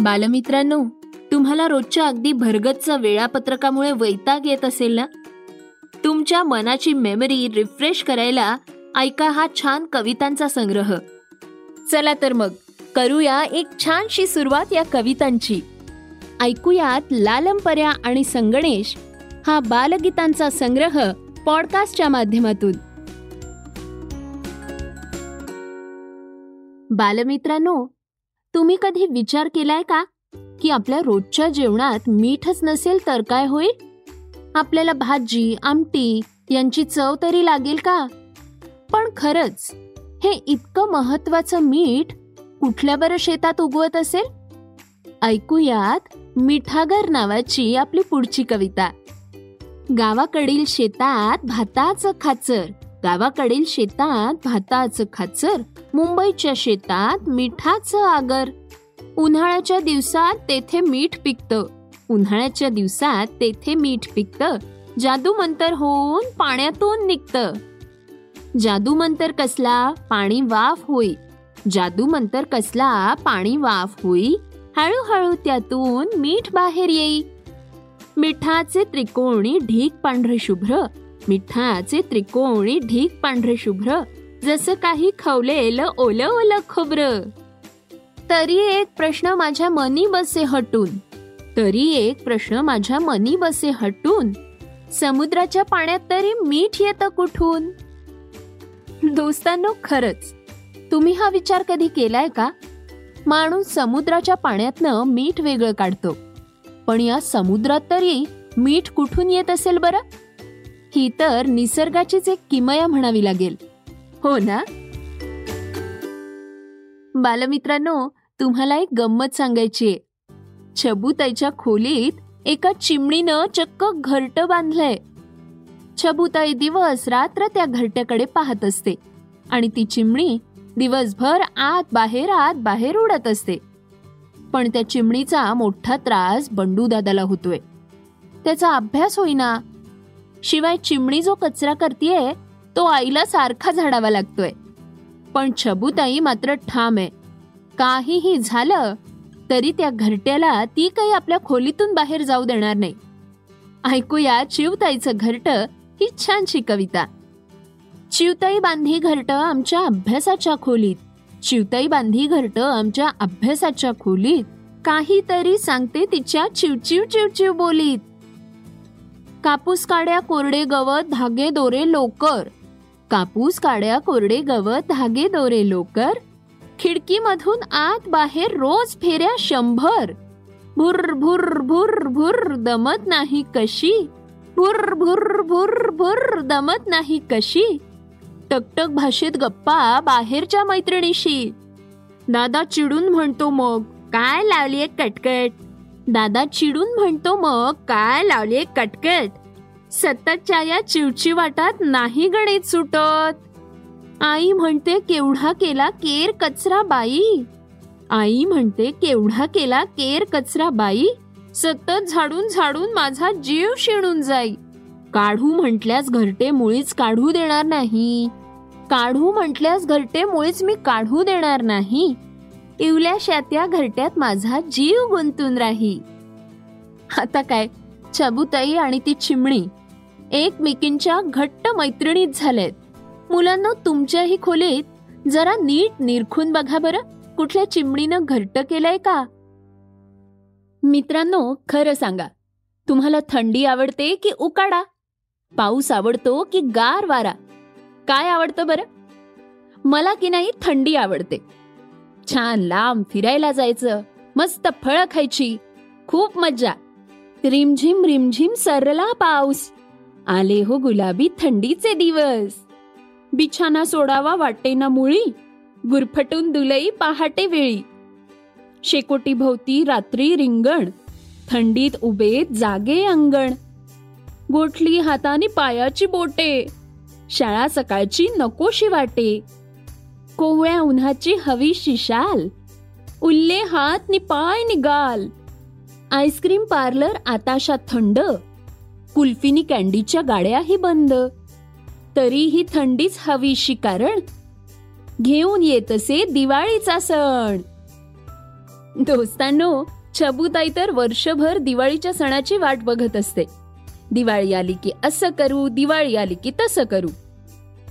बालमित्रांनो तुम्हाला रोजच्या अगदी भरगतच्या वेळापत्रकामुळे वैताग येत असेल ना? तुमच्या मनाची मेमरी रिफ्रेश करायला ऐका हा छान कवितांचा संग्रह. चला तर मग करूया एक छानशी सुरुवात या कवितांची. ऐकूयात लालमपर्या आणि संगणेश हा बालगीतांचा संग्रह पॉडकास्टच्या माध्यमातून. बालमित्रांनो तुम्ही कधी विचार केलाय का? की आपल्या रोजच्या जेवणात मीठच नसेल तर काय होईल? आपल्याला भाजी आमटी यांची चव तरी लागेल का? पण खरंच हे इतकं महत्वाचं मीठ कुठल्या बरं शेतात उगवत असेल? ऐकूयात मिठागर नावाची आपली पुढची कविता. गावाकडील शेतात भाताचं खाचर. गावाकडील शेतात भाताचं खाचर मुंबईच्या शेतात मिठाचं आगर. उन्हाळ्याच्या दिवसात तेथे मीठ पिकतं. उन्हाळ्याच्या दिवसात तेथे मीठ पिकतं. जादू मंतर होऊन पाण्यातून निघतं. जादू मंतर कसला? पाणी वाफ होई. जादू मंतर कसला? पाणी वाफ होई. हळूहळू त्यातून मीठ बाहेर येई. मिठाचे त्रिकोणी ढीक पांढरे शुभ्र मिठाचे त्रिकोणी ढीक पांढरे शुभ्र जसं काही खवलेलं ओलं ओलं खोबरं. तरी एक प्रश्न माझ्या मनी बसे हटून. तरी एक प्रश्न माझ्या मनी बसे हटून. समुद्राच्या पाण्यात तरी मीठ येतं कुठून? दोस्तांनो खरंच. तुम्ही हा विचार कधी केलाय का? माणूस समुद्राच्या पाण्यातनं मीठ वेगळं काढतो. पण या समुद्रात तरी मीठ कुठून येत असेल बरं? ही तर निसर्गाचीच एक किमया म्हणावी लागेल. हो ना? बालमित्रांनो तुम्हाला एक गंमत सांगायची छबुताईच्या खोलीत एका चिमणीनं चक्क घरट बांधलंय. छबुताई दिवस रात्र त्या घरट्याकडे पाहत असते आणि ती चिमणी दिवसभर आत बाहेर आत बाहेर उडत असते. पण त्या चिमणीचा मोठा त्रास बंडू दादाला होतोय. त्याचा अभ्यास होईना. शिवाय चिमणी जो कचरा करतीये तो आईला सारखा झाडावा लागतोय. पण छबुताई मात्र ठाम आहे. काहीही झालं तरी त्या घरट्याला ती काही आपल्या खोलीतून बाहेर जाऊ देणार नाही. ऐकूया चिवताईचं घरट ही छानशी कविता. चिवताई बांधी घरट आमच्या अभ्यासाच्या खोलीत. चिवताई बांधी घरट आमच्या अभ्यासाच्या खोलीत. काहीतरी सांगते तिच्या चिवचिव चिवचिव बोलीत. कापूस काड्या कोरडे गवत धागे दोरे लोकर. कापूस काड्या कोरडे गवत धागे दोरे लोकर. खिडकीमधून आत बाहेर रोज फेऱ्या शंभर. भुर भुर भुर भुर दमत नाही कशी? भुर भुर भुर भुर दमत नाही कशी? टकटक भाषेत गप्पा बाहेरच्या मैत्रिणीशी. दादा चिडून म्हणतो मग काय लावलीये कटकट? दादा चिडून म्हणतो मग काय लावले कटकट सततच्या या चिवचिवाटात नाही गणित सुटत. आई म्हणते केवढा केला केर कचरा बाई. आई म्हणते केवढा केला केर कचरा बाई? सतत झाडून झाडून माझा जीव शिणून जाई. काढू म्हटल्यास घरटे मुळीच काढू देणार नाही. काढू म्हटल्यास घरटे मुळीच मी काढू देणार नाही. इवल्याशा त्या घरट्यात माझा जीव गुंतून राही. आता काय? चबुताई आणि ती चिमणी एकमेकींच्या घट्ट मैत्रिणीत झालेत. मुलांना तुमच्याही खोलीत जरा नीट निरखून बघा बरं. कुठल्या चिमणीनं घट्ट केलंय का? मित्रांनो खरं सांगा. तुम्हाला थंडी आवडते की उकाडा? पाऊस आवडतो की गार वारा? काय आवडतं बरं? मला की नाही थंडी आवडते. छान लांब फिरायला जायचं मस्त फळं खायची खूप मज्जा. रिमझिम रिमझिम सरला पाऊस. आले हो गुलाबी थंडीचे दिवस. बिछाना सोडावा वाटे ना मुळी गुरफटून दुलई पहाटे वेळी. शेकोटी भोवती रात्री रिंगण थंडीत उभे जागे अंगण. गोठली हाताने पायाची बोटे शाळा सकाळची नकोशी वाटे. कोवळ्या उन्हाची हवी शिशाल. उल्ले हात नि पाय निगाल. आईस्क्रीम पार्लर आताशा थंड. कुल्फिनी कॅन्डीच्या गाड्याही बंद. तरीही थंडीच हवीशी कारण. घेऊन येत असे दिवाळीचा सण. दोस्तांनो छबूताई तर वर्षभर दिवाळीच्या सणाची वाट बघत असते. दिवाळी आली की असं करू दिवाळी आली की तसं करू.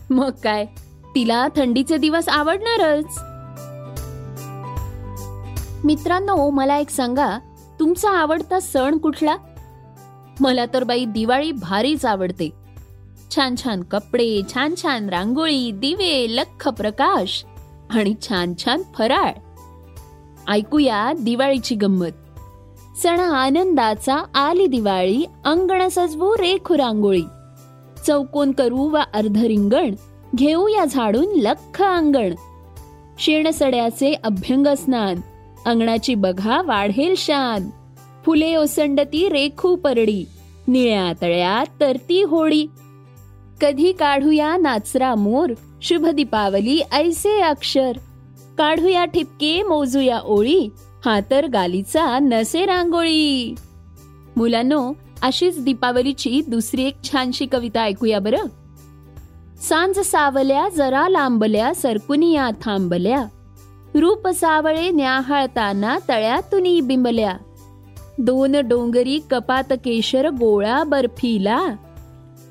मग काय? तिला थंडीचे दिवस आवडणारच. मित्रांनो मला एक सांगा तुमचा आवडता सण कुठला? मला तर बाई दिवाळी भारीच आवडते. छान छान कपडे छान छान रांगोळी दिवे लख प्रकाश आणि छान छान फराळ. ऐकूया दिवाळीची गंमत. सण आनंदाचा आली दिवाळी अंगण सजवू रेखू रांगोळी. चौकोन करू वा अर्ध रिंगण घेऊया झाडून लख अंगण. शेणसड्याचे अभ्यंग स्नान. अंगणाची बघा वाढेल शान. फुले ओसंडती रेखू परडी. निळ्या तळ्यात तरती होळी कधी काढूया नाचरा मोर शुभ दीपावली ऐसे अक्षर. काढूया ठिपके मोजूया ओळी हा तर गालीचा नसे रांगोळी. मुलांनो अशीच दीपावलीची दुसरी एक छानशी कविता ऐकूया बरं? सांज सावल्या जरा लांबल्या सरकुनिया थांबल्या. रूप सावळे न्याहाळताना तळ्यातुनी बिंबल्या. दोन डोंगरी कपात केशर गोळा बर्फीला.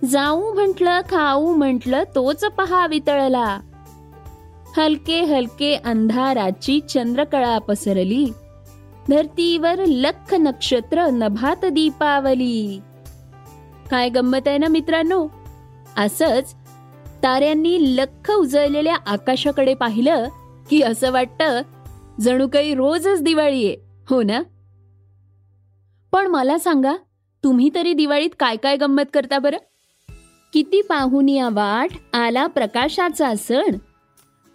जाऊ म्हटलं खाऊ म्हटलं तोच पहा वितळला. हलके हलके अंधाराची चंद्रकळा पसरली. धरतीवर लख नक्षत्र नभात दीपावली. काय गंमत आहे ना मित्रांनो? असंच ताऱ्यांनी लख उजळलेल्या आकाशाकडे पाहिलं की असं वाटतं जणू काही रोजच दिवाळी आहे हो ना? पण मला सांगा तुम्ही तरी दिवाळीत काय काय गंमत करता बरं? किती पाहुनिया वाट आला प्रकाशाचा सण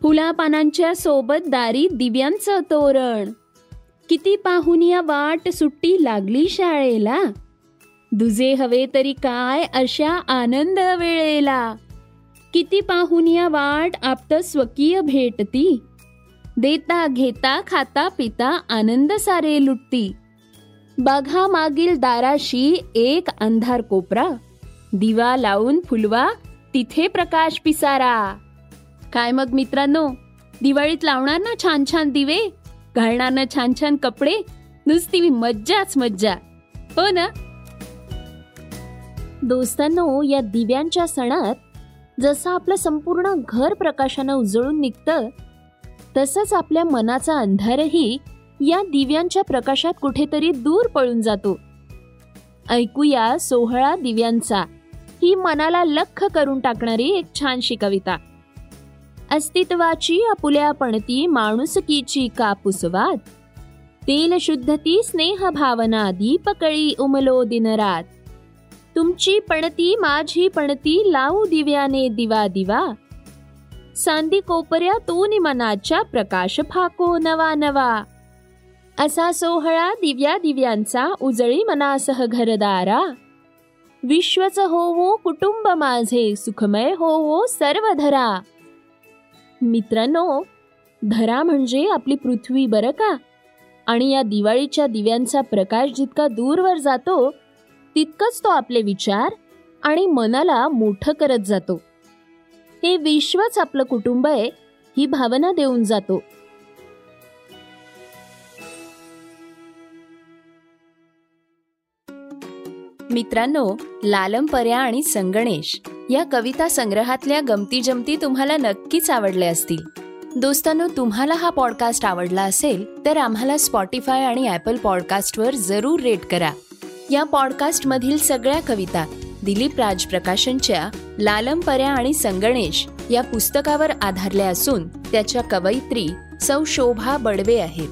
फुला पानांच्या सोबत दारी दिव्यांचं तोरण. किती पाहुनिया वाट सुट्टी लागली शाळेला? दुजे हवे तरी काय अशा आनंद वेळेला? किती पाहून या वाट आपत स्वकीय भेटती? देता घेता खाता पिता आनंद सारे लुटती. बघा मागील दाराशी एक अंधार कोपरा. दिवा लावून फुलवा तिथे प्रकाश पिसारा. काय मग मित्रांनो दिवाळीत लावणार ना छान छान दिवे? घालणार ना छान छान कपडे? नुसती मज्जाच मज्जा. हो ना? दोस्तांनो या दिव्यांच्या सणात जसं आपलं संपूर्ण घर प्रकाशानं उजळून निघतं तसंच आपल्या मनाचा अंधारही या दिव्यांच्या प्रकाशात कुठेतरी दूर पळून जातो. ऐकूया सोहळा दिव्यांचा. ही मनाला लख करून टाकणारी एक छानशी कविता. अस्तित्वाची आपुल्या पणती माणुसकीची कापुसवात तेल शुद्धती स्नेह भावना दीपकळी उमलो दिनरात तुमची पणती माझी पणती लावू दिव्याने दिवा दिवा. सांदी कोपऱ्या कोपऱ्यातून मनाच्या प्रकाश फाको नवा नवा. असा सोहळा दिव्या दिव्यांचा उजळी मनासह घरदारा. विश्वच होवो कुटुंब माझे सुखमय होवो सर्व धरा मित्रांनो धरा म्हणजे आपली पृथ्वी बरं का? आणि या दिवाळीच्या दिव्यांचा प्रकाश जितका दूरवर जातो तितकंच तो आपले विचार आणि मनाला मोठं करत जातो. हे विश्वच आपलं कुटुंब आहे ही भावना देऊन जातो. मित्रांनो लालमपर्या आणि संगणेश या कविता संग्रहातल्या गमती जमती तुम्हाला नक्कीच आवडल्या असतील. दोस्तांनो तुम्हाला हा पॉडकास्ट आवडला असेल तर आम्हाला स्पॉटीफाय आणि ॲपल पॉडकास्टवर जरूर रेट करा. या पॉडकास्टमधील सगळ्या कविता दिलीप राज प्रकाशनच्या लालमपर्या आणि संगणेश या पुस्तकावर आधारल्या असून त्याच्या कवयित्री सौ शोभा बडवे आहेत.